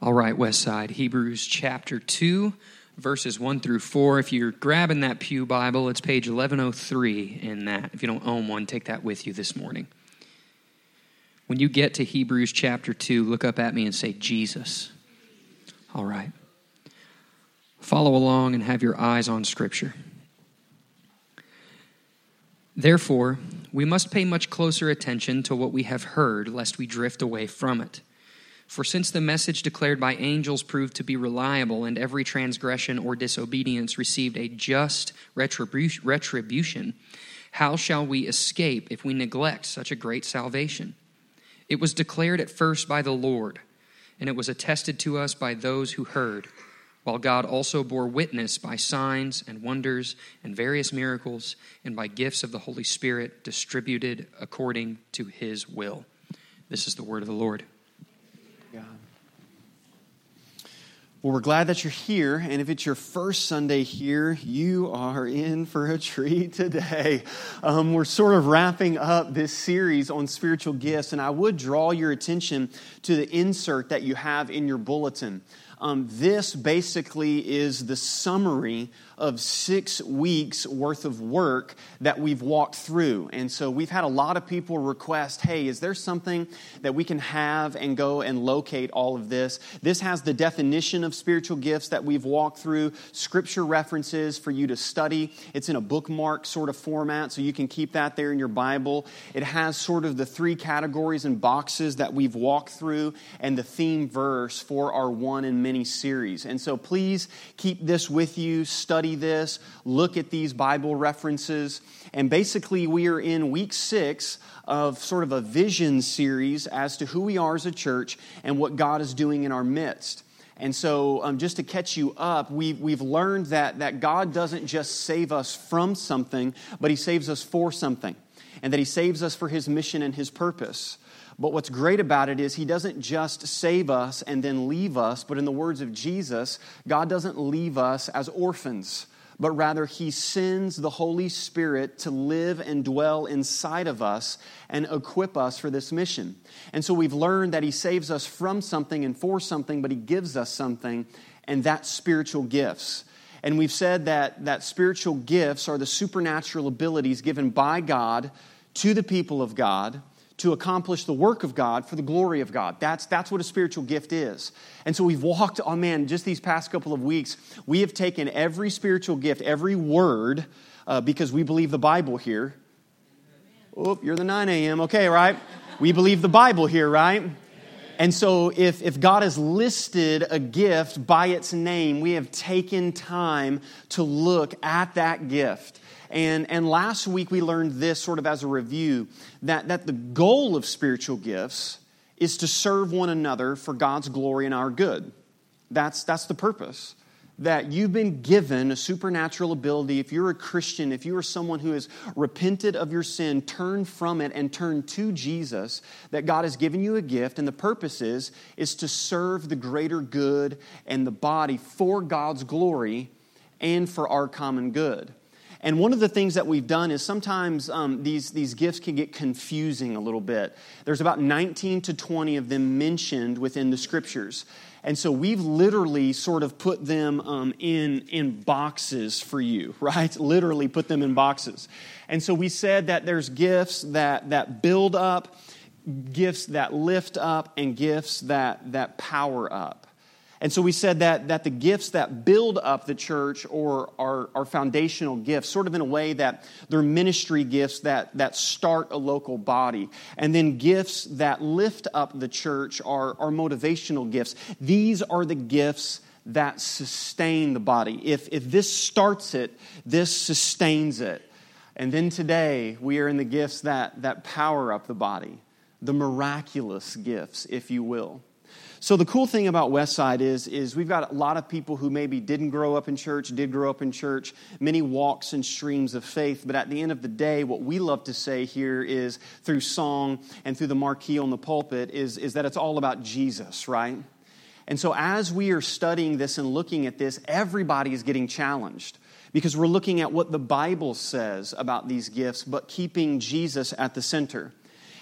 All right, West Side, Hebrews chapter 2, verses 1 through 4. If you're grabbing that Pew Bible, it's page 1103 in that. If you don't own one, take that with you this morning. When you get to Hebrews chapter 2, look up at me and say, Jesus. All right. Follow along and have your eyes on Scripture. Therefore, we must pay much closer attention to what we have heard, lest we drift away from it. For since the message declared by angels proved to be reliable, and every transgression or disobedience received a just retribution, how shall we escape if we neglect such a great salvation? It was declared at first by the Lord, and it was attested to us by those who heard, while God also bore witness by signs and wonders and various miracles, and by gifts of the Holy Spirit distributed according to his will. This is the word of the Lord. Well, we're glad that you're here. And if it's your first Sunday here, you are in for a treat today. Um, we're sort of wrapping up this series on spiritual gifts. And I would draw your attention to the insert that you have in your bulletin. Um, this basically is the summary of six weeks worth of work that we've walked through. And so we've had a lot of people request hey, is there something that we can have and go and locate all of this? This has the definition of spiritual gifts that we've walked through, scripture references for you to study. It's in a bookmark sort of format, so you can keep that there in your Bible. It has sort of the three categories and boxes that we've walked through and the theme verse for our one in many series. And so please keep this with you, study study this, look at these Bible references. And basically, we are in week six of sort of a vision series as to who we are as a church and what God is doing in our midst. And so, um, just to catch you up, we've, we've learned that, that God doesn't just save us from something, but He saves us for something, and that He saves us for His mission and His purpose. But what's great about it is He doesn't just save us and then leave us, but in the words of Jesus, God doesn't leave us as orphans, but rather He sends the Holy Spirit to live and dwell inside of us and equip us for this mission. And so we've learned that He saves us from something and for something, but He gives us something, and that's spiritual gifts. And we've said that, that spiritual gifts are the supernatural abilities given by God to the people of God to accomplish the work of God for the glory of God. That's, that's what a spiritual gift is. And so we've walked, oh man, just these past couple of weeks, we have taken every spiritual gift, every word, uh, because we believe the Bible here. Oh, you're the 9 a.m. Okay, right? We believe the Bible here, right? And so, if, if God has listed a gift by its name, we have taken time to look at that gift and, and last week we learned this sort of as a review that, that the goal of spiritual gifts is to serve one another for God's glory and our good. That's, that's the purpose. That you've been given a supernatural ability. If you're a Christian, if you are someone who has repented of your sin, turned from it, and turned to Jesus, that God has given you a gift, and the purpose is, is to serve the greater good and the body for God's glory and for our common good. And one of the things that we've done is sometimes um, these, these gifts can get confusing a little bit. There's about 19 to 20 of them mentioned within the scriptures. And so we've literally sort of put them um, in, in boxes for you, right? Literally put them in boxes. And so we said that there's gifts that, that build up, gifts that lift up, and gifts that, that power up. And so we said that, that the gifts that build up the church or are, are foundational gifts, sort of in a way that they're ministry gifts that, that start a local body. And then gifts that lift up the church are, are motivational gifts. These are the gifts that sustain the body. If, if this starts it, this sustains it. And then today, we are in the gifts that, that power up the body, the miraculous gifts, if you will. So the cool thing about Westside is, is we've got a lot of people who maybe didn't grow up in church, did grow up in church, many walks and streams of faith. But at the end of the day, what we love to say here is through song and through the marquee on the pulpit is, is that it's all about Jesus, right? And so as we are studying this and looking at this, everybody is getting challenged because we're looking at what the Bible says about these gifts, but keeping Jesus at the center.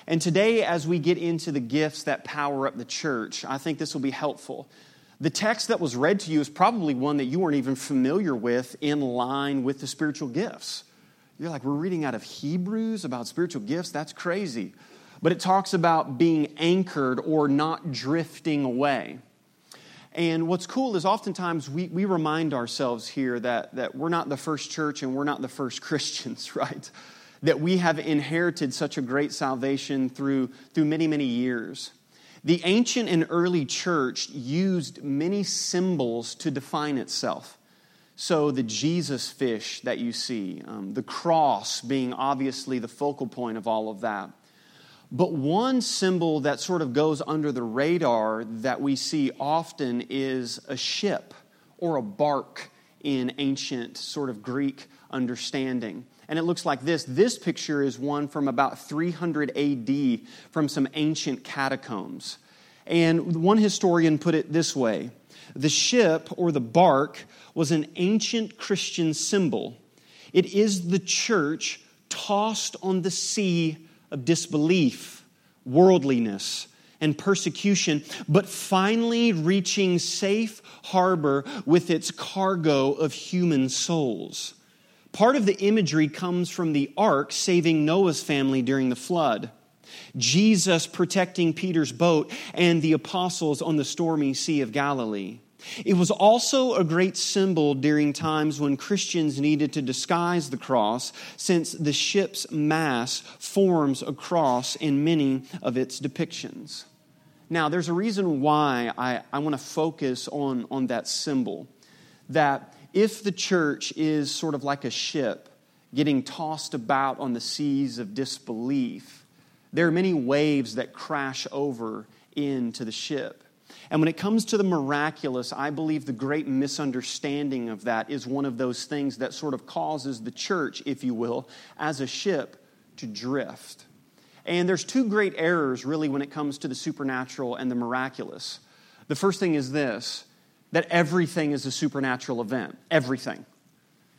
And today, as we get into the gifts that power up the church, I think this will be helpful. The text that was read to you is probably one that you weren't even familiar with in line with the spiritual gifts. You're like, we're reading out of Hebrews about spiritual gifts? That's crazy. But it talks about being anchored or not drifting away. And what's cool is oftentimes we, we remind ourselves here that, that we're not the first church and we're not the first Christians, right? That we have inherited such a great salvation through, through many, many years. The ancient and early church used many symbols to define itself. So, the Jesus fish that you see, um, the cross being obviously the focal point of all of that. But one symbol that sort of goes under the radar that we see often is a ship or a bark in ancient sort of Greek understanding. And it looks like this. This picture is one from about 300 AD from some ancient catacombs. And one historian put it this way The ship or the bark was an ancient Christian symbol. It is the church tossed on the sea of disbelief, worldliness, and persecution, but finally reaching safe harbor with its cargo of human souls. Part of the imagery comes from the ark saving Noah's family during the flood. Jesus protecting Peter's boat and the apostles on the stormy Sea of Galilee. It was also a great symbol during times when Christians needed to disguise the cross, since the ship's mass forms a cross in many of its depictions. Now, there's a reason why I, I want to focus on, on that symbol. That if the church is sort of like a ship getting tossed about on the seas of disbelief, there are many waves that crash over into the ship. And when it comes to the miraculous, I believe the great misunderstanding of that is one of those things that sort of causes the church, if you will, as a ship to drift. And there's two great errors, really, when it comes to the supernatural and the miraculous. The first thing is this that everything is a supernatural event. Everything.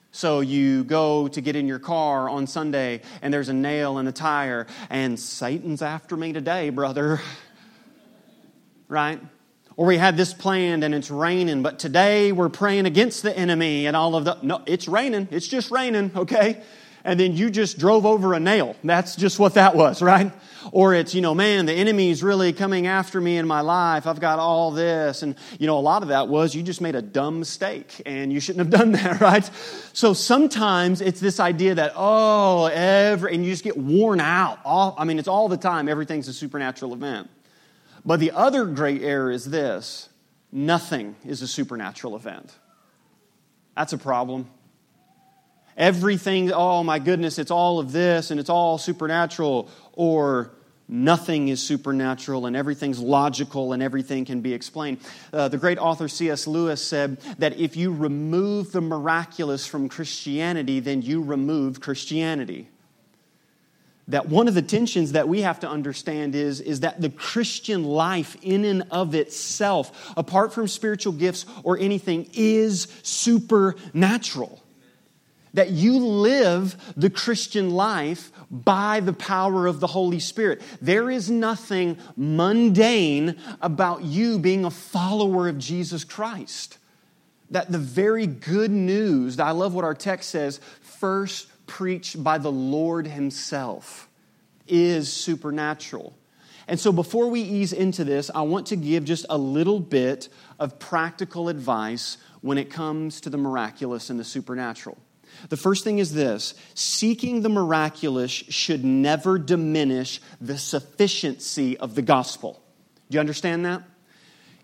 So you go to get in your car on Sunday and there's a nail in the tire, and Satan's after me today, brother. Right? Or we had this planned and it's raining, but today we're praying against the enemy and all of the. No, it's raining. It's just raining, okay? And then you just drove over a nail. That's just what that was, right? Or it's, you know, man, the enemy's really coming after me in my life. I've got all this. And, you know, a lot of that was you just made a dumb mistake and you shouldn't have done that, right? So sometimes it's this idea that, oh, every, and you just get worn out. All, I mean, it's all the time. Everything's a supernatural event. But the other great error is this nothing is a supernatural event. That's a problem. Everything, oh my goodness, it's all of this and it's all supernatural, or nothing is supernatural and everything's logical and everything can be explained. Uh, the great author C.S. Lewis said that if you remove the miraculous from Christianity, then you remove Christianity that one of the tensions that we have to understand is, is that the Christian life, in and of itself, apart from spiritual gifts or anything, is supernatural. That you live the Christian life by the power of the Holy Spirit. There is nothing mundane about you being a follower of Jesus Christ. That the very good news, I love what our text says, first preached by the Lord Himself is supernatural. And so, before we ease into this, I want to give just a little bit of practical advice when it comes to the miraculous and the supernatural. The first thing is this seeking the miraculous should never diminish the sufficiency of the gospel. Do you understand that?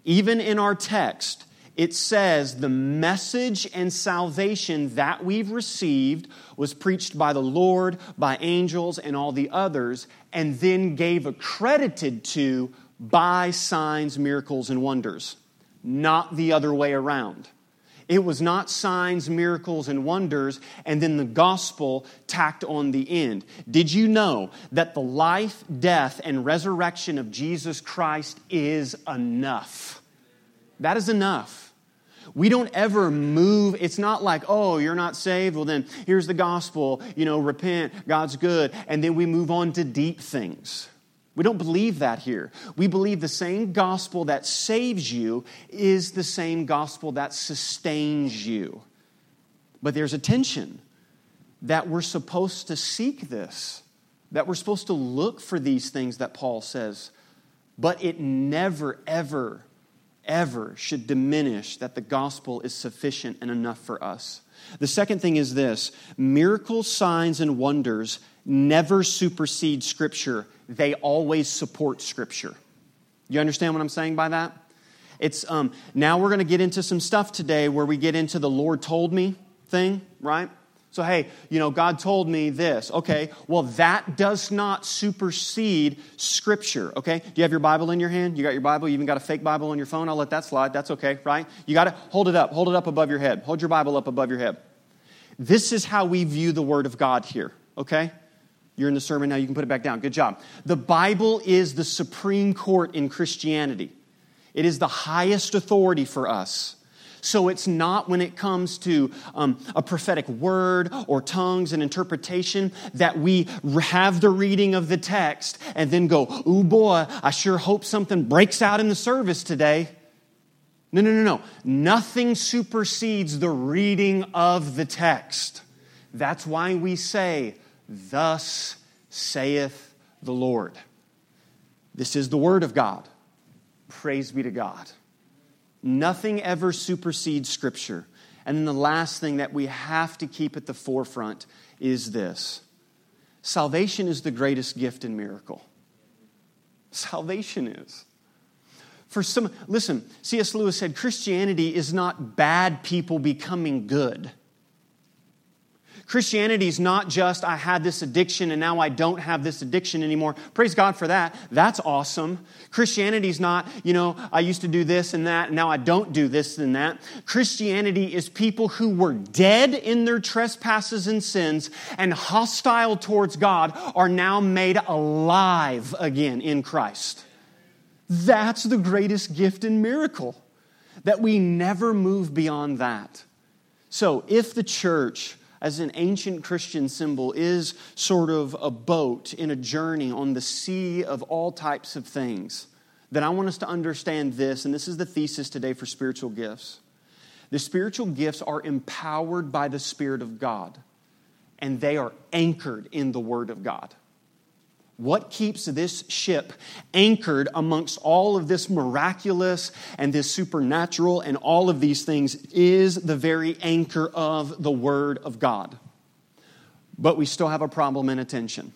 Even in our text, it says the message and salvation that we've received was preached by the Lord, by angels, and all the others, and then gave accredited to by signs, miracles, and wonders, not the other way around. It was not signs, miracles, and wonders, and then the gospel tacked on the end. Did you know that the life, death, and resurrection of Jesus Christ is enough? That is enough. We don't ever move. It's not like, oh, you're not saved. Well, then here's the gospel. You know, repent. God's good. And then we move on to deep things. We don't believe that here. We believe the same gospel that saves you is the same gospel that sustains you. But there's a tension that we're supposed to seek this, that we're supposed to look for these things that Paul says. But it never, ever, ever should diminish that the gospel is sufficient and enough for us. The second thing is this miracles, signs, and wonders never supersede Scripture, they always support Scripture. You understand what I'm saying by that? It's um, now we're going to get into some stuff today where we get into the Lord told me thing, right? So, hey, you know, God told me this. Okay, well, that does not supersede Scripture, okay? Do you have your Bible in your hand? You got your Bible? You even got a fake Bible on your phone? I'll let that slide. That's okay, right? You got to hold it up. Hold it up above your head. Hold your Bible up above your head. This is how we view the Word of God here, okay? You're in the sermon now, you can put it back down. Good job. The Bible is the supreme court in Christianity, it is the highest authority for us. So it's not when it comes to um, a prophetic word or tongues and interpretation that we have the reading of the text and then go, oh boy, I sure hope something breaks out in the service today. No, no, no, no. Nothing supersedes the reading of the text. That's why we say, Thus saith the Lord. This is the Word of God. Praise be to God. Nothing ever supersedes Scripture. And then the last thing that we have to keep at the forefront is this salvation is the greatest gift and miracle. Salvation is. For some, listen, C.S. Lewis said Christianity is not bad people becoming good. Christianity is not just, I had this addiction and now I don't have this addiction anymore. Praise God for that. That's awesome. Christianity is not, you know, I used to do this and that, and now I don't do this and that. Christianity is people who were dead in their trespasses and sins and hostile towards God are now made alive again in Christ. That's the greatest gift and miracle, that we never move beyond that. So if the church, as an ancient Christian symbol, is sort of a boat in a journey on the sea of all types of things. Then I want us to understand this, and this is the thesis today for spiritual gifts. The spiritual gifts are empowered by the Spirit of God, and they are anchored in the Word of God. What keeps this ship anchored amongst all of this miraculous and this supernatural and all of these things is the very anchor of the Word of God. But we still have a problem in attention.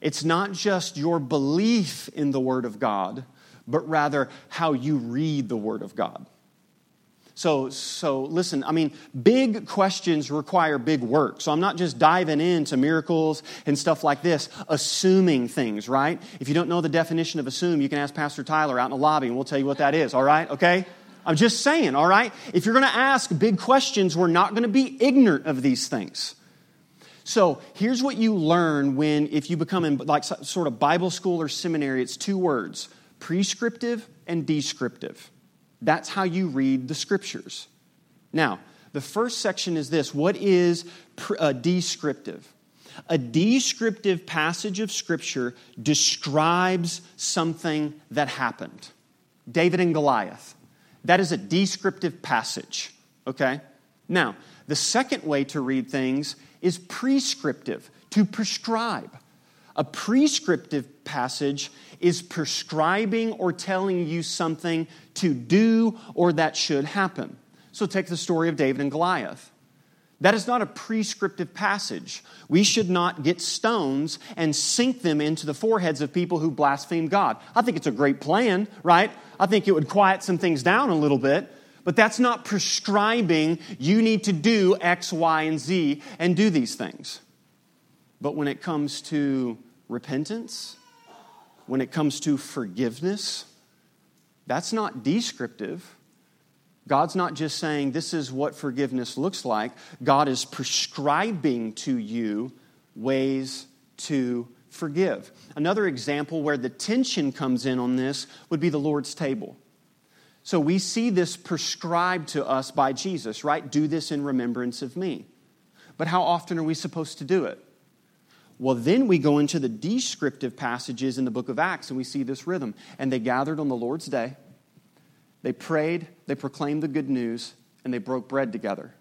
It's not just your belief in the Word of God, but rather how you read the Word of God. So, so listen, I mean, big questions require big work. So I'm not just diving into miracles and stuff like this, assuming things, right? If you don't know the definition of assume, you can ask Pastor Tyler out in the lobby and we'll tell you what that is, all right? Okay? I'm just saying, all right? If you're going to ask big questions, we're not going to be ignorant of these things. So here's what you learn when, if you become in like sort of Bible school or seminary, it's two words prescriptive and descriptive. That's how you read the scriptures. Now, the first section is this what is a uh, descriptive? A descriptive passage of scripture describes something that happened. David and Goliath. That is a descriptive passage, okay? Now, the second way to read things is prescriptive, to prescribe. A prescriptive passage is prescribing or telling you something to do or that should happen. So take the story of David and Goliath. That is not a prescriptive passage. We should not get stones and sink them into the foreheads of people who blaspheme God. I think it's a great plan, right? I think it would quiet some things down a little bit, but that's not prescribing you need to do X, Y, and Z and do these things. But when it comes to repentance, when it comes to forgiveness, that's not descriptive. God's not just saying this is what forgiveness looks like. God is prescribing to you ways to forgive. Another example where the tension comes in on this would be the Lord's table. So we see this prescribed to us by Jesus, right? Do this in remembrance of me. But how often are we supposed to do it? Well, then we go into the descriptive passages in the book of Acts and we see this rhythm. And they gathered on the Lord's day, they prayed, they proclaimed the good news, and they broke bread together.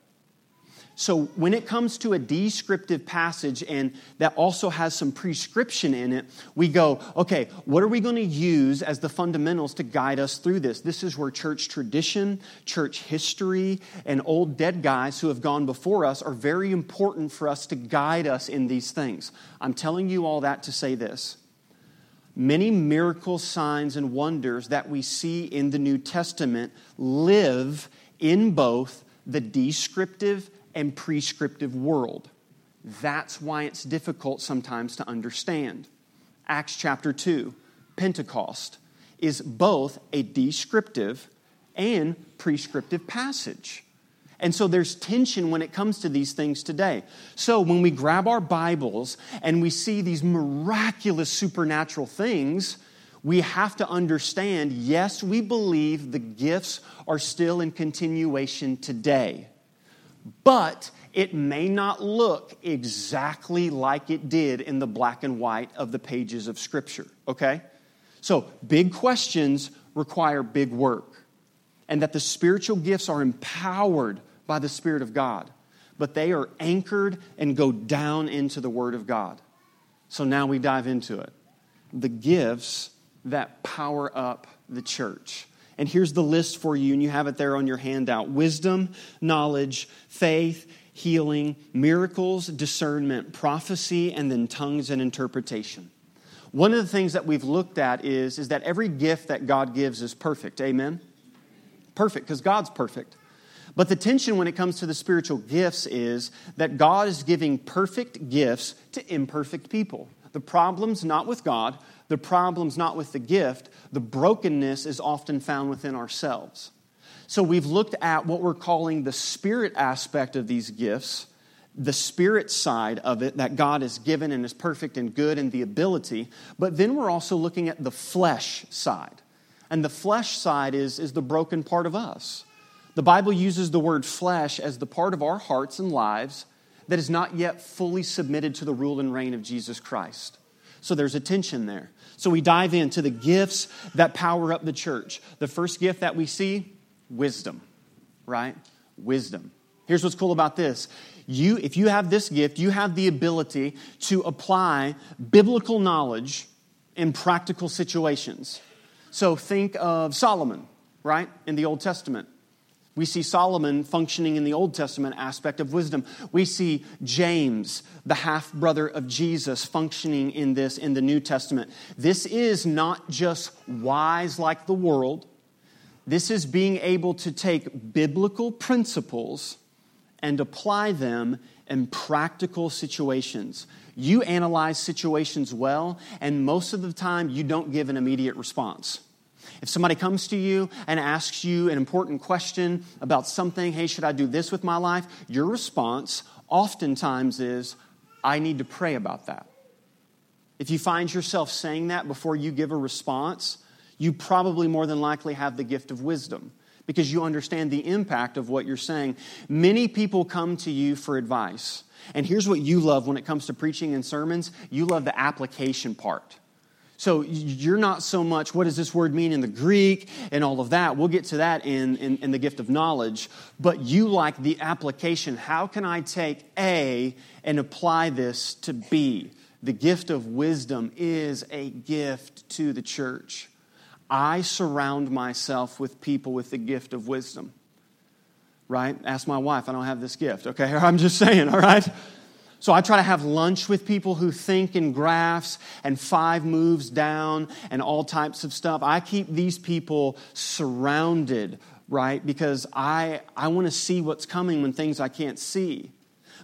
So when it comes to a descriptive passage and that also has some prescription in it, we go, okay, what are we going to use as the fundamentals to guide us through this? This is where church tradition, church history, and old dead guys who have gone before us are very important for us to guide us in these things. I'm telling you all that to say this. Many miracles, signs, and wonders that we see in the New Testament live in both the descriptive and prescriptive world. That's why it's difficult sometimes to understand. Acts chapter 2, Pentecost, is both a descriptive and prescriptive passage. And so there's tension when it comes to these things today. So when we grab our Bibles and we see these miraculous supernatural things, we have to understand yes, we believe the gifts are still in continuation today but it may not look exactly like it did in the black and white of the pages of Scripture, okay? So, big questions require big work, and that the spiritual gifts are empowered by the Spirit of God, but they are anchored and go down into the Word of God. So, now we dive into it. The gifts that power up the church. And here's the list for you, and you have it there on your handout wisdom, knowledge, faith, healing, miracles, discernment, prophecy, and then tongues and interpretation. One of the things that we've looked at is, is that every gift that God gives is perfect. Amen? Perfect, because God's perfect. But the tension when it comes to the spiritual gifts is that God is giving perfect gifts to imperfect people. The problem's not with God, the problem's not with the gift, the brokenness is often found within ourselves. So we've looked at what we're calling the spirit aspect of these gifts, the spirit side of it that God has given and is perfect and good and the ability, but then we're also looking at the flesh side. And the flesh side is, is the broken part of us. The Bible uses the word flesh as the part of our hearts and lives that is not yet fully submitted to the rule and reign of Jesus Christ. So there's a tension there. So we dive into the gifts that power up the church. The first gift that we see, wisdom, right? Wisdom. Here's what's cool about this. You, if you have this gift, you have the ability to apply biblical knowledge in practical situations. So think of Solomon, right, in the Old Testament. We see Solomon functioning in the Old Testament aspect of wisdom. We see James, the half brother of Jesus, functioning in this in the New Testament. This is not just wise like the world, this is being able to take biblical principles and apply them in practical situations. You analyze situations well, and most of the time, you don't give an immediate response. If somebody comes to you and asks you an important question about something, hey, should I do this with my life? Your response oftentimes is, I need to pray about that. If you find yourself saying that before you give a response, you probably more than likely have the gift of wisdom because you understand the impact of what you're saying. Many people come to you for advice. And here's what you love when it comes to preaching and sermons you love the application part. So you're not so much, what does this word mean in the Greek and all of that? We'll get to that in, in, in, the gift of knowledge. But you like the application. How can I take A and apply this to B? The gift of wisdom is a gift to the church. I surround myself with people with the gift of wisdom. Right? Ask my wife, I don't have this gift, okay? I'm just saying, all right? So I try to have lunch with people who think in graphs and five moves down and all types of stuff. I keep these people surrounded, right? Because I, I want to see what's coming when things I can't see.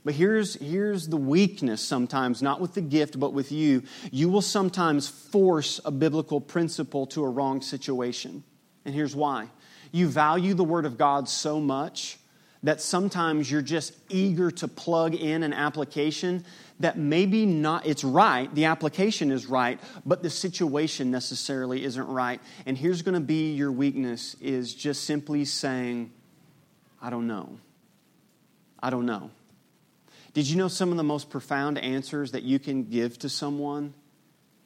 But here's, here's the weakness sometimes, not with the gift, but with you. You will sometimes force a biblical principle to a wrong situation. And here's why you value the Word of God so much that sometimes you're just eager to plug in an application that maybe not it's right the application is right but the situation necessarily isn't right and here's going to be your weakness is just simply saying i don't know i don't know Did you know some of the most profound answers that you can give to someone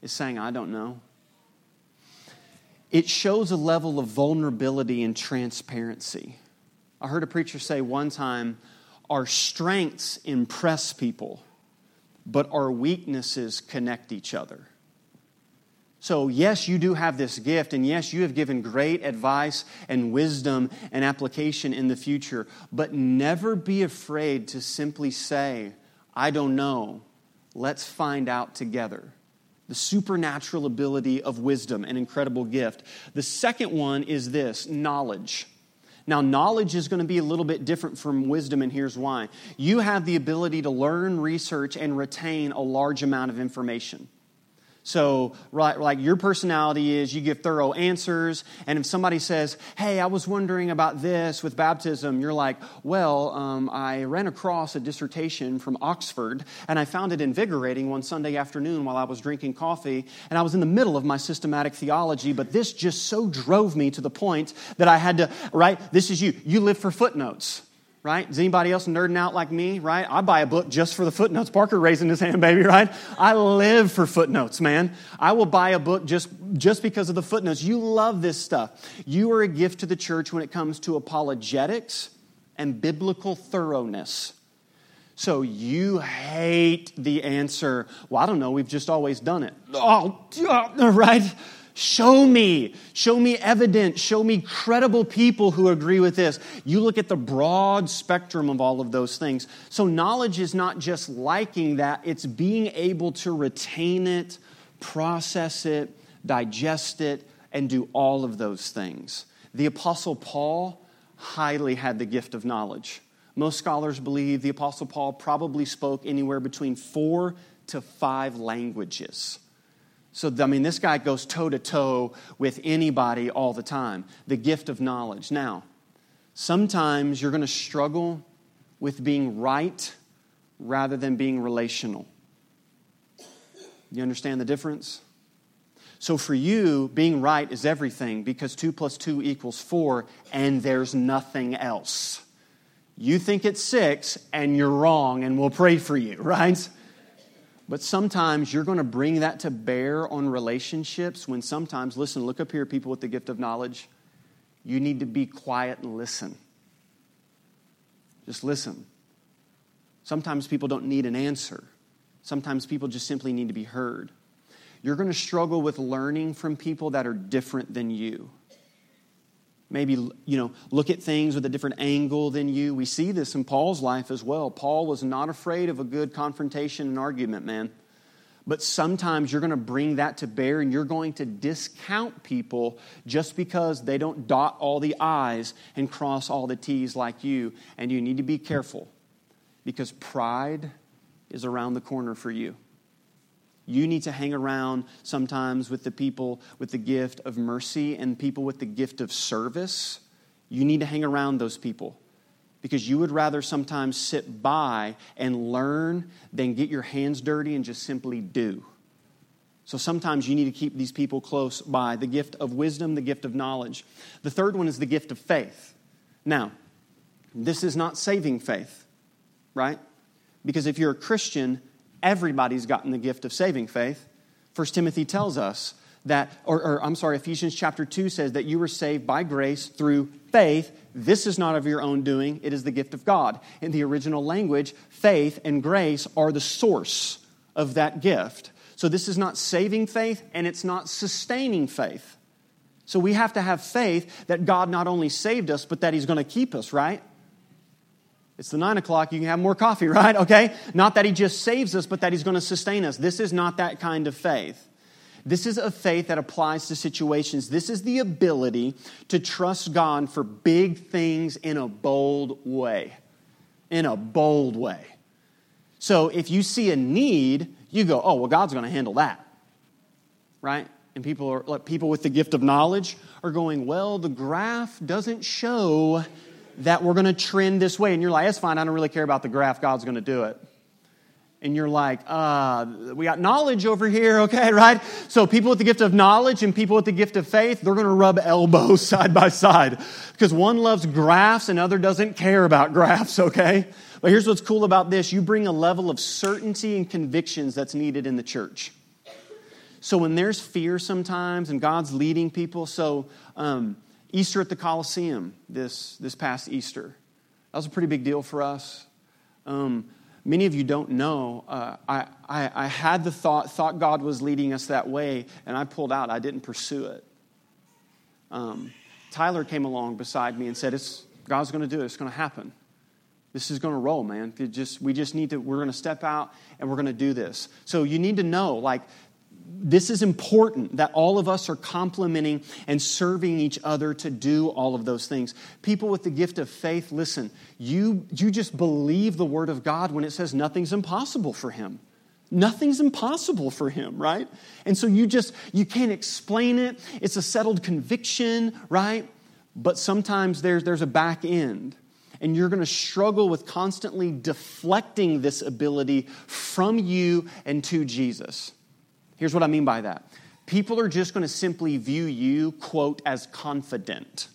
is saying, I don't know? It shows a level of vulnerability and transparency. I heard a preacher say one time, Our strengths impress people, but our weaknesses connect each other. So, yes, you do have this gift, and yes, you have given great advice and wisdom and application in the future, but never be afraid to simply say, I don't know. Let's find out together. The supernatural ability of wisdom, an incredible gift. The second one is this knowledge. Now, knowledge is going to be a little bit different from wisdom, and here's why. You have the ability to learn, research, and retain a large amount of information. So, right, like your personality is you give thorough answers. And if somebody says, Hey, I was wondering about this with baptism, you're like, Well, um, I ran across a dissertation from Oxford and I found it invigorating one Sunday afternoon while I was drinking coffee. And I was in the middle of my systematic theology, but this just so drove me to the point that I had to, right? This is you. You live for footnotes right? Is anybody else nerding out like me, right? I buy a book just for the footnotes. Parker raising his hand, baby, right? I live for footnotes, man. I will buy a book just, just because of the footnotes. You love this stuff. You are a gift to the church when it comes to apologetics and biblical thoroughness. So you hate the answer, well, I don't know, we've just always done it. Oh, right? Show me. Show me evidence. Show me credible people who agree with this. You look at the broad spectrum of all of those things. So, knowledge is not just liking that, it's being able to retain it, process it, digest it, and do all of those things. The Apostle Paul highly had the gift of knowledge. Most scholars believe the Apostle Paul probably spoke anywhere between four to five languages. So, I mean, this guy goes toe to toe with anybody all the time. The gift of knowledge. Now, sometimes you're going to struggle with being right rather than being relational. You understand the difference? So, for you, being right is everything because 2 plus 2 equals 4, and there's nothing else. You think it's 6, and you're wrong, and we'll pray for you, right? But sometimes you're going to bring that to bear on relationships when sometimes, listen, look up here, people with the gift of knowledge. You need to be quiet and listen. Just listen. Sometimes people don't need an answer, sometimes people just simply need to be heard. You're going to struggle with learning from people that are different than you maybe you know look at things with a different angle than you. We see this in paul's life as well. Paul was not afraid of a good confrontation and argument man. But sometimes you're going to bring that to bear and you're going to discount people just because they don't dot all the i's and cross all the t's like you. And you need to be careful because pride is around the corner for you you need to hang around sometimes with the people with the gift of mercy and people with the gift of service. You need to hang around those people because you would rather sometimes sit by and learn than get your hands dirty and just simply do. So sometimes you need to keep these people close by the gift of wisdom, the gift of knowledge. The third one is the gift of faith. Now, this is not saving faith, right? Because if you're a Christian, everybody's gotten the gift of saving faith. First Timothy tells us that, or, or, I'm sorry, Ephesians chapter 2 says that you were saved by grace through faith. This is not of your own doing, it is the gift of God. In the original language, faith and grace are the source of that gift. So this is not saving faith and it's not sustaining faith. So we have to have faith that God not only saved us, but that He's going to keep us, right? It's the nine o'clock, you can have more coffee, right? Okay? Not that he just saves us, but that he's going to sustain us. This is not that kind of faith. This is a faith that applies to situations. This is the ability to trust God for big things in a bold way. In a bold way. So if you see a need, you go, oh, well, God's going to handle that. Right? And people are like people with the gift of knowledge are going, well, the graph doesn't show that we're going to trend this way. And you're like, that's fine. I don't really care about the graph. God's going to do it. and you're like, uh, we got knowledge over here, okay, right? So people with the gift of knowledge and people with the gift of faith, they're going to rub elbows side by side because one loves graphs and other doesn't care about graphs, okay? But here's what's cool about this you bring a level of certainty and convictions that's needed in the church. So when there's fear sometimes and God's leading people, so um, Easter at the Coliseum this, this past Easter, that was a pretty big deal for us. Um, many of you don't know, uh, I, I, I, had the thought, thought God was leading us that way, and I pulled out. I didn't pursue it. Um, Tyler came along beside me and said, it's, God's going to do it. It's going to happen. This is going to roll, man. Just, we just need to, we're going to step out and we're going to do this. So you need to know, like, this is important that all of us are complementing and serving each other to do all of those things. People with the gift of faith, listen, you, you just believe the word of God when it says nothing's impossible for him. Nothing's impossible for him, right? And so you just, you can't explain it. It's a settled conviction, right? But sometimes there's, there's a back end and you're going to struggle with constantly deflecting this ability from you and to Jesus. Here's what I mean by that people are just going to simply view you, quote, as confident.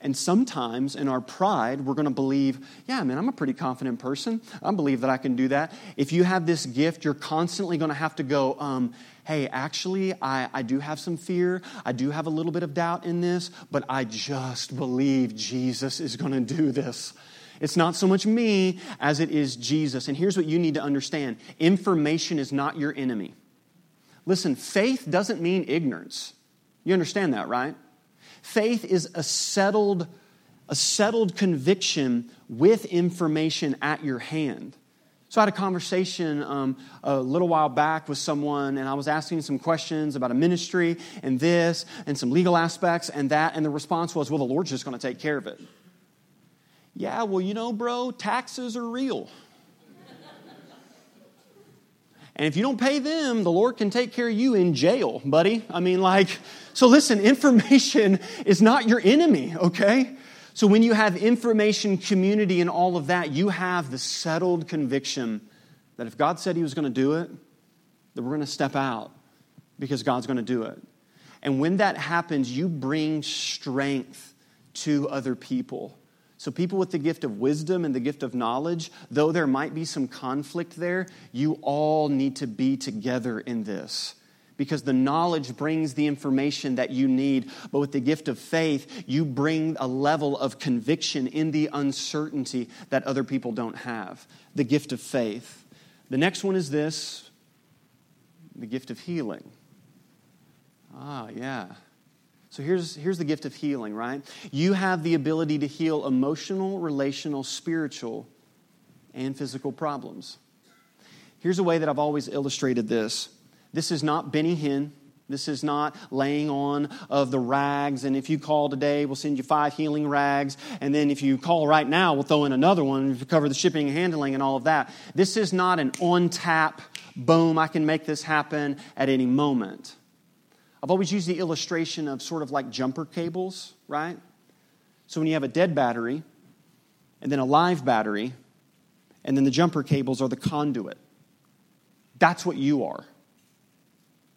And sometimes in our pride, we're going to believe, yeah, man, I'm a pretty confident person. I believe that I can do that. If you have this gift, you're constantly going to have to go, um, hey, actually, I, I do have some fear. I do have a little bit of doubt in this, but I just believe Jesus is going to do this. It's not so much me as it is Jesus. And here's what you need to understand information is not your enemy. Listen, faith doesn't mean ignorance. You understand that, right? Faith is a settled, a settled conviction with information at your hand. So I had a conversation um, a little while back with someone, and I was asking some questions about a ministry and this and some legal aspects and that, and the response was, "Well, the Lord's just going to take care of it." Yeah, well, you know, bro, taxes are real. And if you don't pay them, the Lord can take care of you in jail, buddy. I mean, like, so listen, information is not your enemy, okay? So when you have information community and all of that, you have the settled conviction that if God said He was going to do it, that we're going to step out because God's going to do it. And when that happens, you bring strength to other people. So, people with the gift of wisdom and the gift of knowledge, though there might be some conflict there, you all need to be together in this. Because the knowledge brings the information that you need. But with the gift of faith, you bring a level of conviction in the uncertainty that other people don't have. The gift of faith. The next one is this the gift of healing. Ah, yeah. So here's, here's the gift of healing, right? You have the ability to heal emotional, relational, spiritual, and physical problems. Here's a way that I've always illustrated this. This is not Benny Hinn. This is not laying on of the rags. And if you call today, we'll send you five healing rags. And then if you call right now, we'll throw in another one to cover the shipping and handling and all of that. This is not an on tap, boom, I can make this happen at any moment. I've always used the illustration of sort of like jumper cables, right? So when you have a dead battery, and then a live battery, and then the jumper cables are the conduit. That's what you are.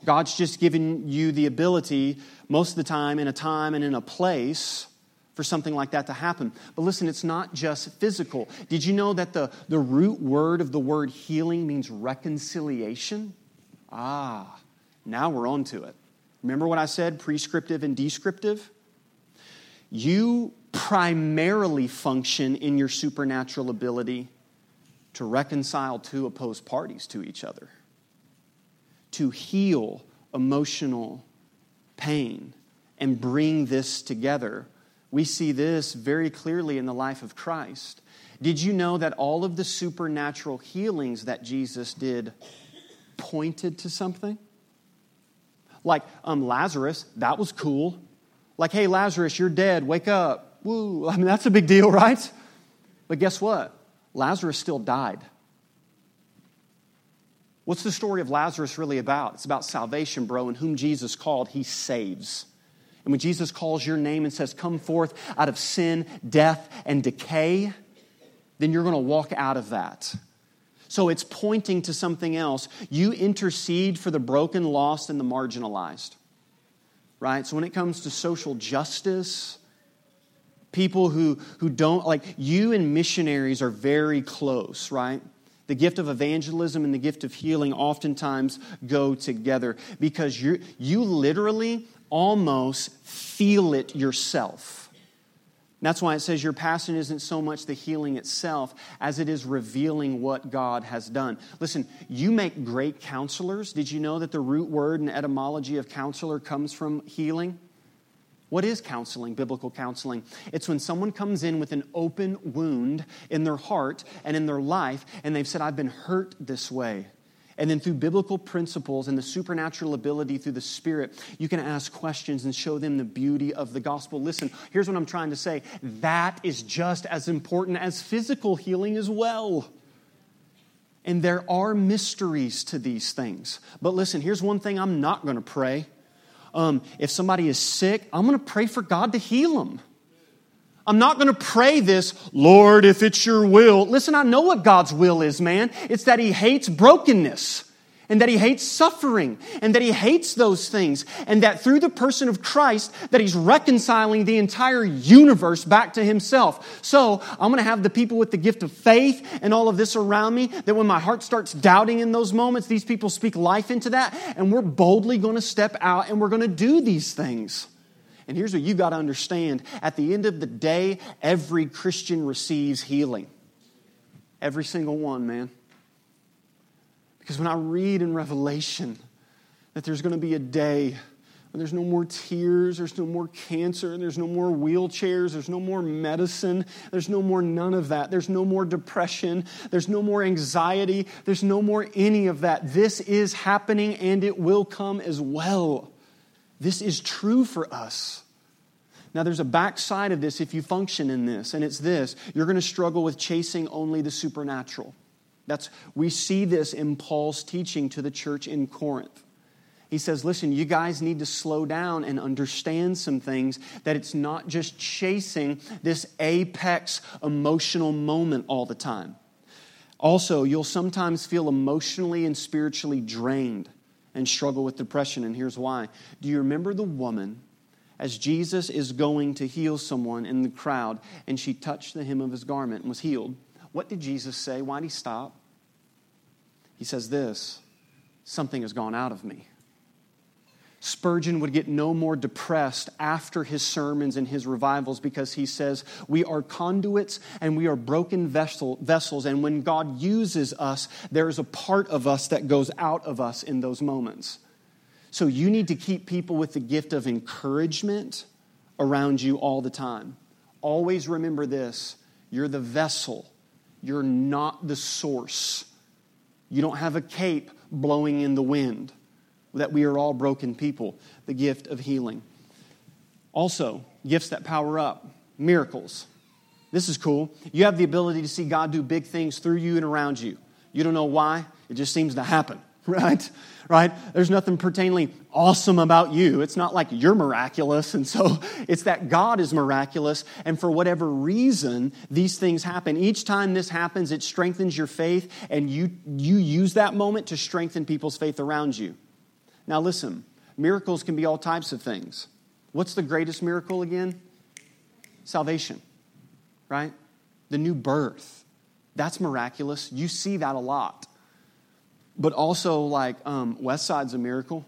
God's just given you the ability, most of the time, in a time and in a place, for something like that to happen. But listen, it's not just physical. Did you know that the, the root word of the word healing means reconciliation? Ah, now we're on to it. Remember what I said, prescriptive and descriptive? You primarily function in your supernatural ability to reconcile two opposed parties to each other, to heal emotional pain and bring this together. We see this very clearly in the life of Christ. Did you know that all of the supernatural healings that Jesus did pointed to something? Like um, Lazarus, that was cool. Like, hey, Lazarus, you're dead, wake up. Woo. I mean, that's a big deal, right? But guess what? Lazarus still died. What's the story of Lazarus really about? It's about salvation, bro, and whom Jesus called, he saves. And when Jesus calls your name and says, Come forth out of sin, death, and decay, then you're going to walk out of that. So it's pointing to something else. You intercede for the broken, lost, and the marginalized. Right? So when it comes to social justice, people who, who don't, like, you and missionaries are very close, right? The gift of evangelism and the gift of healing oftentimes go together because you you literally almost feel it yourself. That's why it says your passion isn't so much the healing itself as it is revealing what God has done. Listen, you make great counselors. Did you know that the root word and etymology of counselor comes from healing? What is counseling, biblical counseling? It's when someone comes in with an open wound in their heart and in their life, and they've said, I've been hurt this way. And then through biblical principles and the supernatural ability through the Spirit, you can ask questions and show them the beauty of the gospel. Listen, here's what I'm trying to say that is just as important as physical healing as well. And there are mysteries to these things. But listen, here's one thing I'm not going to pray um, if somebody is sick, I'm going to pray for God to heal them. I'm not going to pray this, Lord, if it's your will. Listen, I know what God's will is, man. It's that He hates brokenness and that he hates suffering and that he hates those things and that through the person of Christ that he's reconciling the entire universe back to himself. So, I'm going to have the people with the gift of faith and all of this around me that when my heart starts doubting in those moments, these people speak life into that and we're boldly going to step out and we're going to do these things. And here's what you got to understand. At the end of the day, every Christian receives healing. Every single one, man. Because when I read in Revelation that there's going to be a day when there's no more tears, there's no more cancer, there's no more wheelchairs, there's no more medicine, there's no more none of that, there's no more depression, there's no more anxiety, there's no more any of that. This is happening and it will come as well. This is true for us. Now, there's a backside of this if you function in this, and it's this you're going to struggle with chasing only the supernatural. That's, we see this in Paul's teaching to the church in Corinth. He says, Listen, you guys need to slow down and understand some things, that it's not just chasing this apex emotional moment all the time. Also, you'll sometimes feel emotionally and spiritually drained and struggle with depression, and here's why. Do you remember the woman as Jesus is going to heal someone in the crowd and she touched the hem of his garment and was healed? What did Jesus say? Why did he stop? He says this something has gone out of me. Spurgeon would get no more depressed after his sermons and his revivals because he says, We are conduits and we are broken vessel, vessels. And when God uses us, there is a part of us that goes out of us in those moments. So you need to keep people with the gift of encouragement around you all the time. Always remember this you're the vessel, you're not the source. You don't have a cape blowing in the wind, that we are all broken people. The gift of healing. Also, gifts that power up, miracles. This is cool. You have the ability to see God do big things through you and around you. You don't know why, it just seems to happen. right? Right? There's nothing pertainingly awesome about you. It's not like you're miraculous. And so it's that God is miraculous. And for whatever reason, these things happen. Each time this happens, it strengthens your faith, and you, you use that moment to strengthen people's faith around you. Now, listen, miracles can be all types of things. What's the greatest miracle again? Salvation, right? The new birth. That's miraculous. You see that a lot but also like um, Westside's a miracle.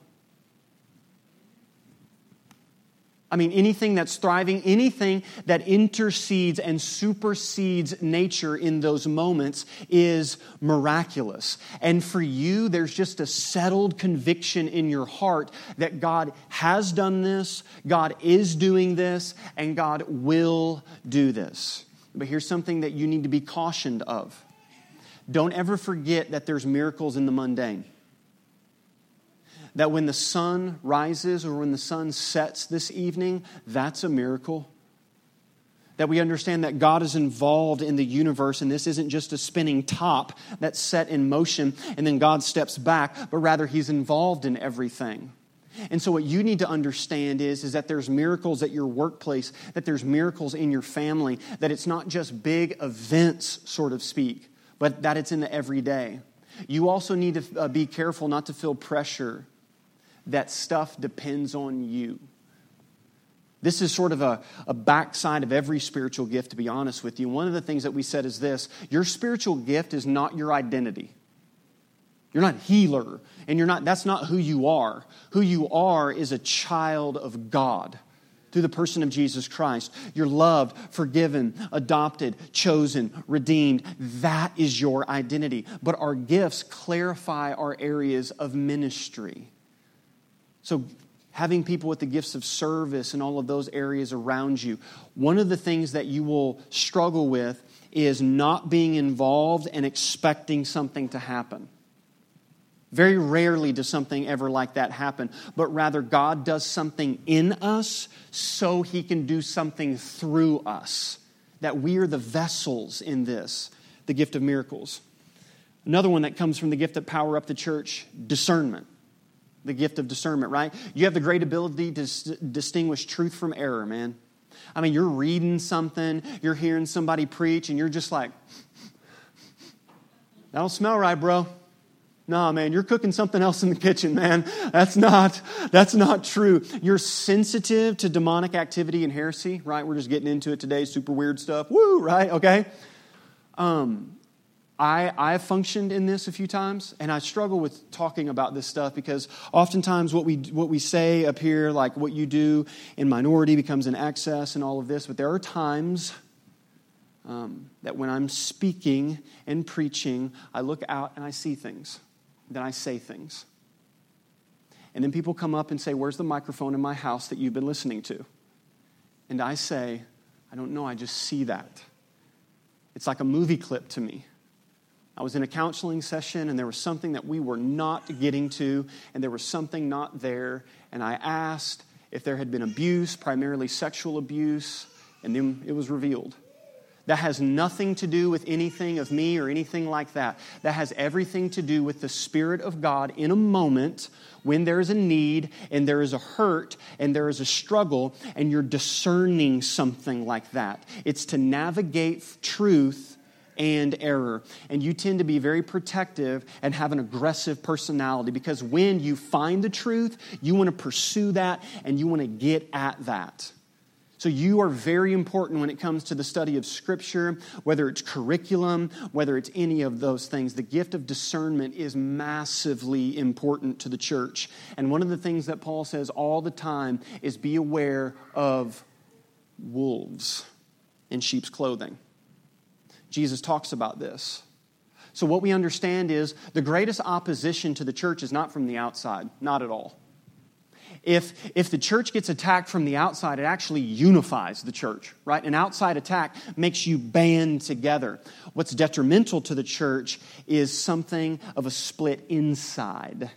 I mean, anything that's thriving, anything that intercedes and supersedes nature in those moments is miraculous. And for you, there's just a settled conviction in your heart that God has done this, God is doing this, and God will do this. But here's something that you need to be cautioned of don't ever forget that there's miracles in the mundane. That when the sun rises or when the sun sets this evening, that's a miracle. That we understand that God is involved in the universe and this isn't just a spinning top that's set in motion and then God steps back, but rather He's involved in everything. And so, what you need to understand is, is that there's miracles at your workplace, that there's miracles in your family, that it's not just big events, sort of speak, but that it's in the everyday. You also need to uh, be careful not to feel pressure that stuff depends on you. This is sort of a, a backside of every spiritual gift, to be honest with you. One of the things that we said is this your spiritual gift is not your identity. You're not healer, and you're not, that's not who you are. Who you are is a child of God through the person of Jesus Christ. You're loved, forgiven, adopted, chosen, redeemed. That is your identity. But our gifts clarify our areas of ministry. So, having people with the gifts of service and all of those areas around you, one of the things that you will struggle with is not being involved and expecting something to happen. Very rarely does something ever like that happen, but rather God does something in us so he can do something through us. That we are the vessels in this, the gift of miracles. Another one that comes from the gift of power up the church discernment. The gift of discernment, right? You have the great ability to s- distinguish truth from error, man. I mean, you're reading something, you're hearing somebody preach, and you're just like, that don't smell right, bro. No, man, you're cooking something else in the kitchen, man. That's not, that's not true. You're sensitive to demonic activity and heresy, right? We're just getting into it today, super weird stuff. Woo, right? Okay. Um, I, I've functioned in this a few times, and I struggle with talking about this stuff because oftentimes what we, what we say up here, like what you do in minority, becomes an excess and all of this. But there are times um, that when I'm speaking and preaching, I look out and I see things then I say things. And then people come up and say, Where's the microphone in my house that you've been listening to? And I say, I don't know, I just see that. It's like a movie clip to me. I was in a counseling session and there was something that we were not getting to, and there was something not there. And I asked if there had been abuse, primarily sexual abuse, and then it was revealed. That has nothing to do with anything of me or anything like that. That has everything to do with the Spirit of God in a moment when there is a need and there is a hurt and there is a struggle and you're discerning something like that. It's to navigate truth and error. And you tend to be very protective and have an aggressive personality because when you find the truth, you want to pursue that and you want to get at that. So, you are very important when it comes to the study of Scripture, whether it's curriculum, whether it's any of those things. The gift of discernment is massively important to the church. And one of the things that Paul says all the time is be aware of wolves in sheep's clothing. Jesus talks about this. So, what we understand is the greatest opposition to the church is not from the outside, not at all. If, if the church gets attacked from the outside, it actually unifies the church, right? An outside attack makes you band together. What's detrimental to the church is something of a split inside,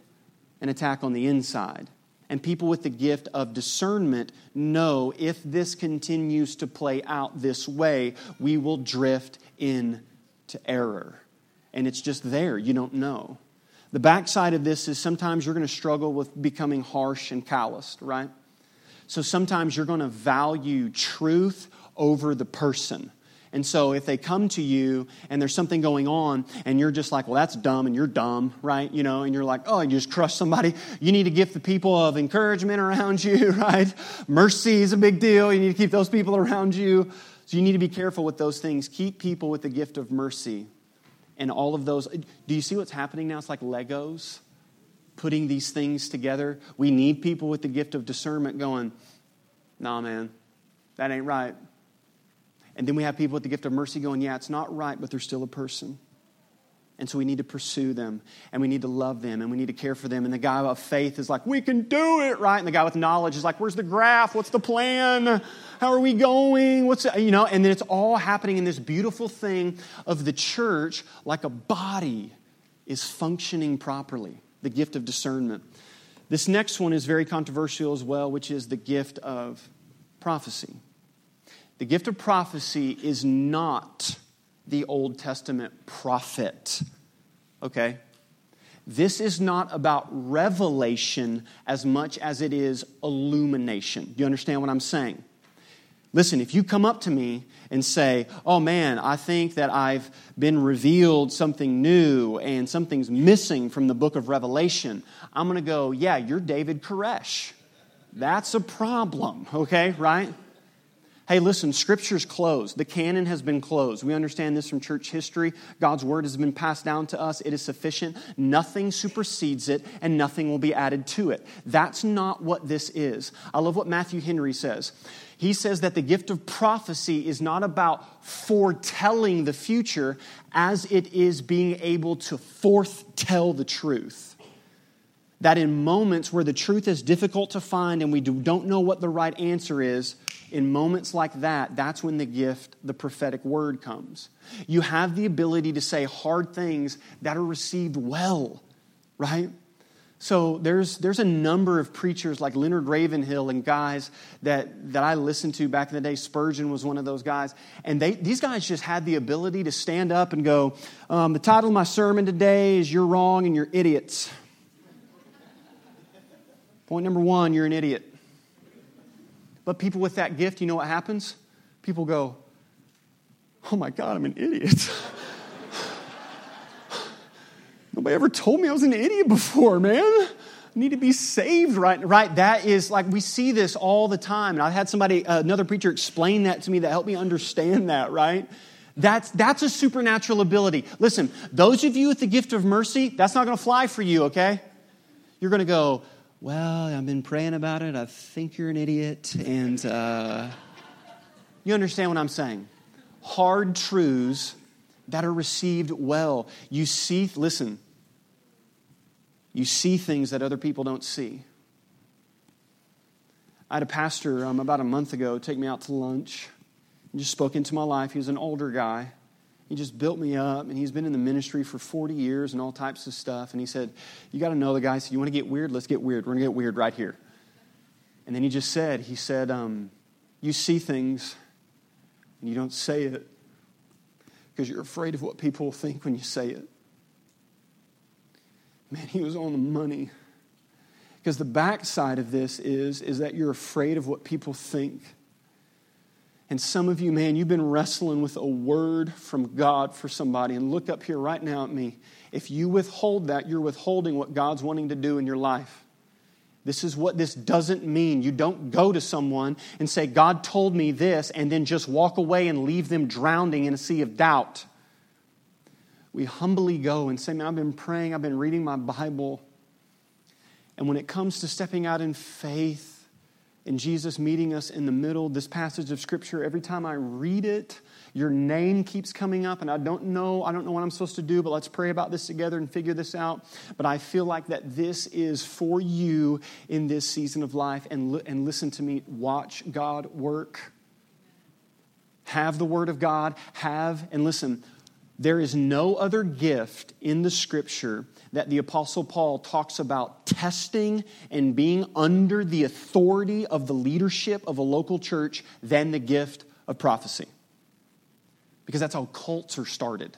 an attack on the inside. And people with the gift of discernment know if this continues to play out this way, we will drift into error. And it's just there, you don't know. The backside of this is sometimes you're going to struggle with becoming harsh and calloused, right? So sometimes you're going to value truth over the person. And so if they come to you and there's something going on and you're just like, well, that's dumb and you're dumb, right? You know, and you're like, oh, you just crush somebody. You need to give the people of encouragement around you, right? Mercy is a big deal. You need to keep those people around you. So you need to be careful with those things. Keep people with the gift of mercy and all of those. Do you see what's happening now? It's like Legos putting these things together. We need people with the gift of discernment going, nah, man, that ain't right. And then we have people with the gift of mercy going, yeah, it's not right, but they're still a person. And so we need to pursue them and we need to love them and we need to care for them. And the guy of faith is like, we can do it, right? And the guy with knowledge is like, where's the graph? What's the plan? How are we going? What's, you know, and then it's all happening in this beautiful thing of the church like a body is functioning properly, the gift of discernment. This next one is very controversial as well, which is the gift of prophecy. The gift of prophecy is not the Old Testament prophet. Okay? This is not about revelation as much as it is illumination. Do you understand what I'm saying? Listen, if you come up to me and say, Oh man, I think that I've been revealed something new and something's missing from the book of Revelation, I'm going to go, Yeah, you're David Koresh. That's a problem, okay, right? Hey, listen, Scripture's closed. The canon has been closed. We understand this from church history. God's word has been passed down to us. It is sufficient. Nothing supersedes it, and nothing will be added to it. That's not what this is. I love what Matthew Henry says. He says that the gift of prophecy is not about foretelling the future as it is being able to foretell the truth that in moments where the truth is difficult to find and we don't know what the right answer is, in moments like that, that's when the gift, the prophetic word comes. You have the ability to say hard things that are received well, right? So there's, there's a number of preachers like Leonard Ravenhill and guys that, that I listened to back in the day. Spurgeon was one of those guys. And they, these guys just had the ability to stand up and go, um, The title of my sermon today is You're Wrong and You're Idiots. Point number one, you're an idiot. But people with that gift, you know what happens? People go, Oh my God, I'm an idiot. Nobody ever told me I was an idiot before, man. I need to be saved, right? Right? That is like we see this all the time. And I had somebody, uh, another preacher, explain that to me that helped me understand that, right? That's, that's a supernatural ability. Listen, those of you with the gift of mercy, that's not going to fly for you, okay? You're going to go, well, I've been praying about it. I think you're an idiot. And uh, you understand what I'm saying? Hard truths that are received well. You see, listen, you see things that other people don't see. I had a pastor um, about a month ago take me out to lunch and just spoke into my life. He was an older guy. He just built me up, and he's been in the ministry for 40 years and all types of stuff. And he said, You got to know the guy. So, You want to get weird? Let's get weird. We're going to get weird right here. And then he just said, He said, um, You see things, and you don't say it because you're afraid of what people will think when you say it. Man, he was on the money. Because the backside of this is, is that you're afraid of what people think. And some of you, man, you've been wrestling with a word from God for somebody. And look up here right now at me. If you withhold that, you're withholding what God's wanting to do in your life. This is what this doesn't mean. You don't go to someone and say, God told me this, and then just walk away and leave them drowning in a sea of doubt. We humbly go and say, Man, I've been praying, I've been reading my Bible. And when it comes to stepping out in faith, and Jesus meeting us in the middle. This passage of Scripture, every time I read it, your name keeps coming up, and I don't know, I don't know what I'm supposed to do, but let's pray about this together and figure this out. But I feel like that this is for you in this season of life. And, and listen to me, watch God work. Have the Word of God, have, and listen, there is no other gift in the Scripture that the Apostle Paul talks about testing and being under the authority of the leadership of a local church than the gift of prophecy. Because that's how cults are started.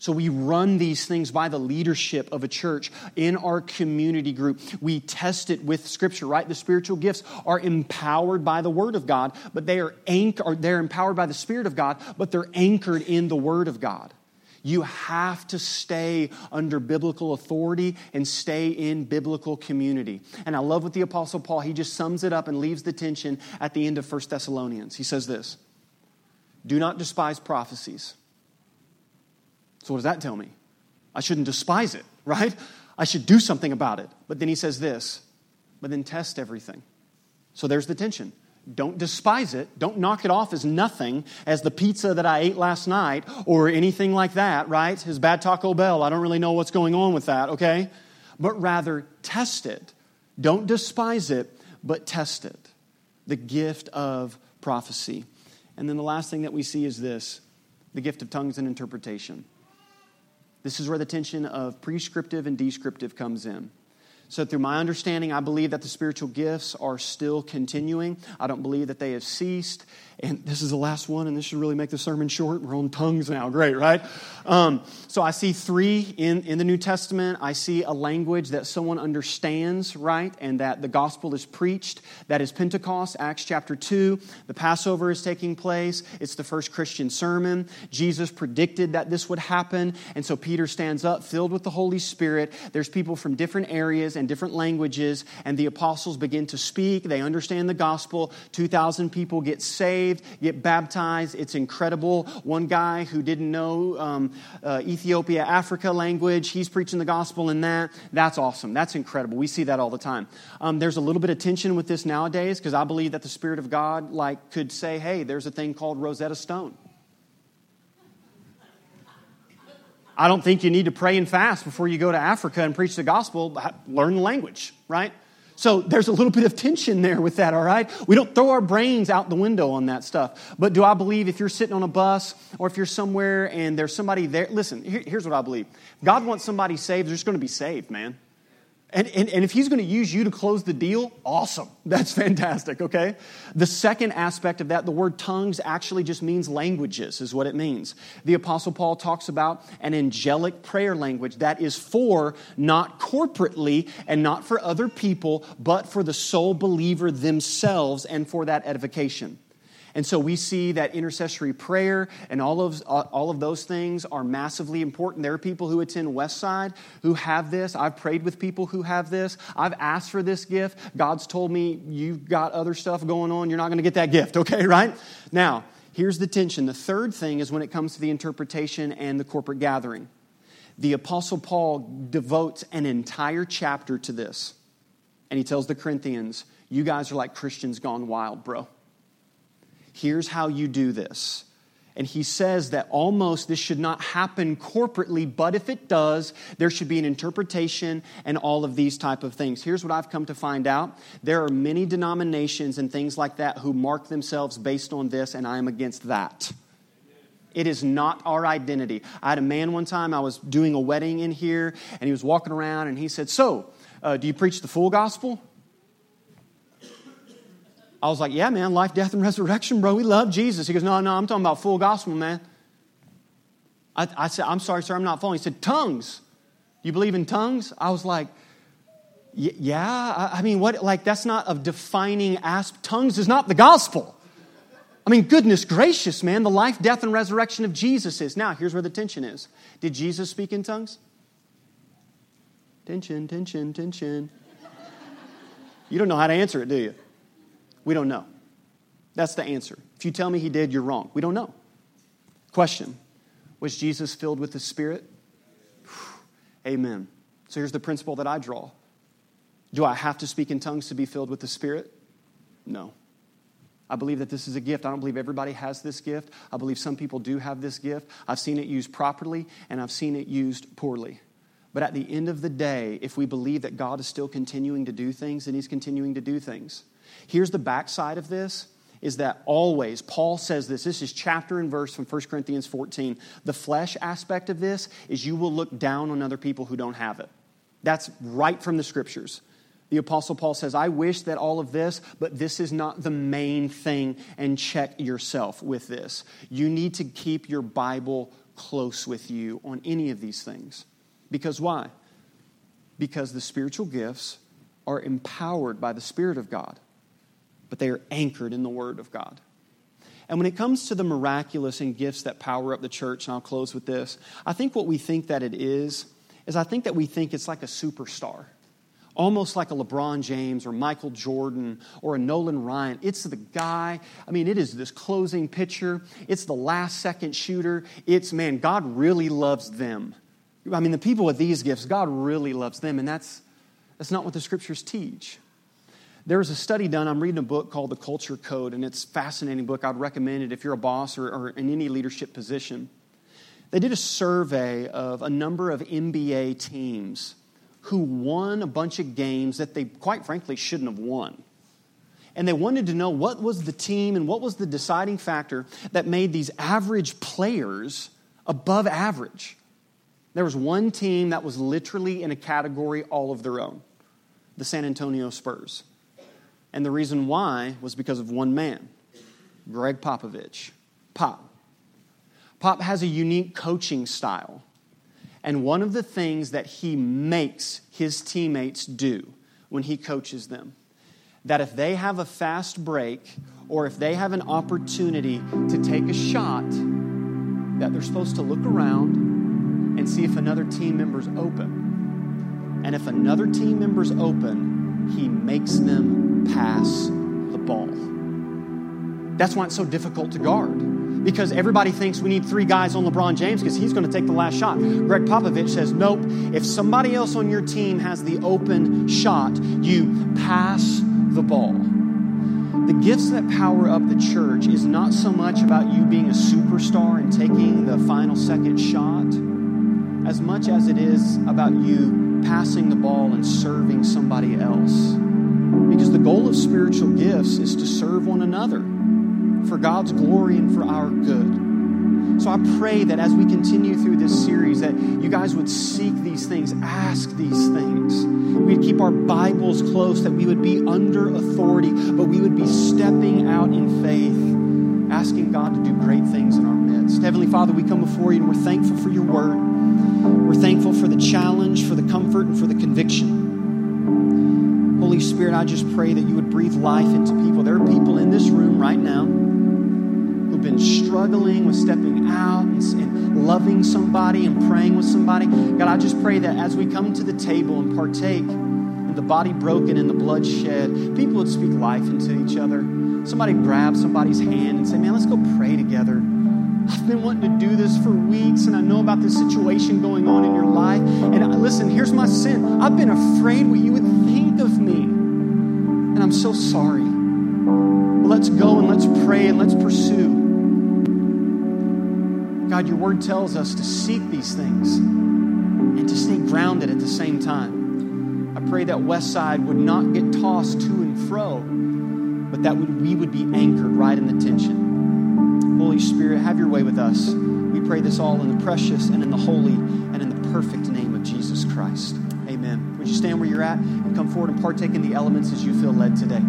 So we run these things by the leadership of a church in our community group. We test it with scripture, right? The spiritual gifts are empowered by the word of God, but they are anchored, they're empowered by the spirit of God, but they're anchored in the word of God. You have to stay under biblical authority and stay in biblical community. And I love what the Apostle Paul, he just sums it up and leaves the tension at the end of 1 Thessalonians. He says this Do not despise prophecies. So, what does that tell me? I shouldn't despise it, right? I should do something about it. But then he says this, but then test everything. So there's the tension. Don't despise it. Don't knock it off as nothing, as the pizza that I ate last night or anything like that, right? His bad Taco Bell. I don't really know what's going on with that, okay? But rather, test it. Don't despise it, but test it. The gift of prophecy. And then the last thing that we see is this the gift of tongues and interpretation. This is where the tension of prescriptive and descriptive comes in. So, through my understanding, I believe that the spiritual gifts are still continuing. I don't believe that they have ceased. And this is the last one, and this should really make the sermon short. We're on tongues now. Great, right? Um, so I see three in, in the New Testament. I see a language that someone understands, right? And that the gospel is preached. That is Pentecost, Acts chapter 2. The Passover is taking place. It's the first Christian sermon. Jesus predicted that this would happen. And so Peter stands up, filled with the Holy Spirit. There's people from different areas and different languages, and the apostles begin to speak. They understand the gospel. 2,000 people get saved, get baptized. It's incredible. One guy who didn't know um, uh, Ethiopia, Africa language, he's preaching the gospel in that. That's awesome. That's incredible. We see that all the time. Um, there's a little bit of tension with this nowadays because I believe that the Spirit of God like could say, hey, there's a thing called Rosetta Stone. I don't think you need to pray and fast before you go to Africa and preach the gospel. Learn the language, right? So there's a little bit of tension there with that, all right? We don't throw our brains out the window on that stuff. But do I believe if you're sitting on a bus or if you're somewhere and there's somebody there, listen, here, here's what I believe God wants somebody saved, they're just going to be saved, man. And, and, and, if he's going to use you to close the deal, awesome. That's fantastic, okay? The second aspect of that, the word tongues actually just means languages, is what it means. The Apostle Paul talks about an angelic prayer language that is for not corporately and not for other people, but for the sole believer themselves and for that edification. And so we see that intercessory prayer and all of, all of those things are massively important. There are people who attend Westside who have this. I've prayed with people who have this. I've asked for this gift. God's told me you've got other stuff going on. You're not going to get that gift, okay, right? Now, here's the tension. The third thing is when it comes to the interpretation and the corporate gathering. The Apostle Paul devotes an entire chapter to this. And he tells the Corinthians, You guys are like Christians gone wild, bro. Here's how you do this. And he says that almost this should not happen corporately, but if it does, there should be an interpretation and all of these type of things. Here's what I've come to find out. There are many denominations and things like that who mark themselves based on this, and I am against that. It is not our identity. I had a man one time, I was doing a wedding in here, and he was walking around and he said, So, uh, do you preach the full gospel? I was like, yeah, man, life, death, and resurrection, bro. We love Jesus. He goes, no, no, I'm talking about full gospel, man. I, I said, I'm sorry, sir, I'm not following. He said, tongues. You believe in tongues? I was like, yeah. I mean, what, like, that's not a defining aspect. Tongues is not the gospel. I mean, goodness gracious, man. The life, death, and resurrection of Jesus is. Now, here's where the tension is. Did Jesus speak in tongues? Tension, tension, tension. You don't know how to answer it, do you? We don't know. That's the answer. If you tell me he did, you're wrong. We don't know. Question Was Jesus filled with the Spirit? Amen. So here's the principle that I draw Do I have to speak in tongues to be filled with the Spirit? No. I believe that this is a gift. I don't believe everybody has this gift. I believe some people do have this gift. I've seen it used properly and I've seen it used poorly. But at the end of the day, if we believe that God is still continuing to do things, then He's continuing to do things. Here's the backside of this is that always, Paul says this, this is chapter and verse from 1 Corinthians 14. The flesh aspect of this is you will look down on other people who don't have it. That's right from the scriptures. The Apostle Paul says, I wish that all of this, but this is not the main thing, and check yourself with this. You need to keep your Bible close with you on any of these things. Because why? Because the spiritual gifts are empowered by the Spirit of God but they are anchored in the Word of God. And when it comes to the miraculous and gifts that power up the church, and I'll close with this, I think what we think that it is, is I think that we think it's like a superstar. Almost like a LeBron James or Michael Jordan or a Nolan Ryan. It's the guy, I mean, it is this closing pitcher, it's the last second shooter. It's, man, God really loves them. I mean, the people with these gifts, God really loves them, and that's, that's not what the scriptures teach. There was a study done. I'm reading a book called The Culture Code, and it's a fascinating book. I'd recommend it if you're a boss or, or in any leadership position. They did a survey of a number of NBA teams who won a bunch of games that they, quite frankly, shouldn't have won. And they wanted to know what was the team and what was the deciding factor that made these average players above average. There was one team that was literally in a category all of their own the San Antonio Spurs. And the reason why was because of one man, Gregg Popovich. Pop. Pop has a unique coaching style. And one of the things that he makes his teammates do when he coaches them, that if they have a fast break or if they have an opportunity to take a shot, that they're supposed to look around and see if another team member's open. And if another team member's open, he makes them pass the ball. That's why it's so difficult to guard. Because everybody thinks we need three guys on LeBron James because he's going to take the last shot. Gregg Popovich says, nope. If somebody else on your team has the open shot, you pass the ball. The gifts that power up the church is not so much about you being a superstar and taking the final second shot, as much as it is about you passing the ball and serving somebody else. Because the goal of spiritual gifts is to serve one another for God's glory and for our good. So I pray that as we continue through this series, that you guys would seek these things, ask these things. We'd keep our Bibles close, that we would be under authority, but we would be stepping out in faith, asking God to do great things in our midst. Heavenly Father, we come before you and we're thankful for your word. We're thankful for the challenge, for the comfort, and for the conviction. Holy Spirit, I just pray that you would breathe life into people. There are people in this room right now who've been struggling with stepping out and, and, loving somebody and praying with somebody. God, I just pray that as we come to the table and partake in the body broken and the blood shed, people would speak life into each other. Somebody grab somebody's hand and say, Man, let's go pray together. I've been wanting to do this for weeks, and I know about this situation going on in your life. And uh, listen, here's my sin. I've been afraid what you would think of me. And I'm so sorry. let's go and let's pray and let's pursue. God, your word tells us to seek these things and to stay grounded at the same time. I pray that Westside would not get tossed to and fro, but that we would be anchored right in the tension. Holy Spirit, have your way with us. We pray this all in the precious and in the holy and in the perfect name of Jesus Christ. Amen. Would you stand where you're at and come forward and partake in the elements as you feel led today?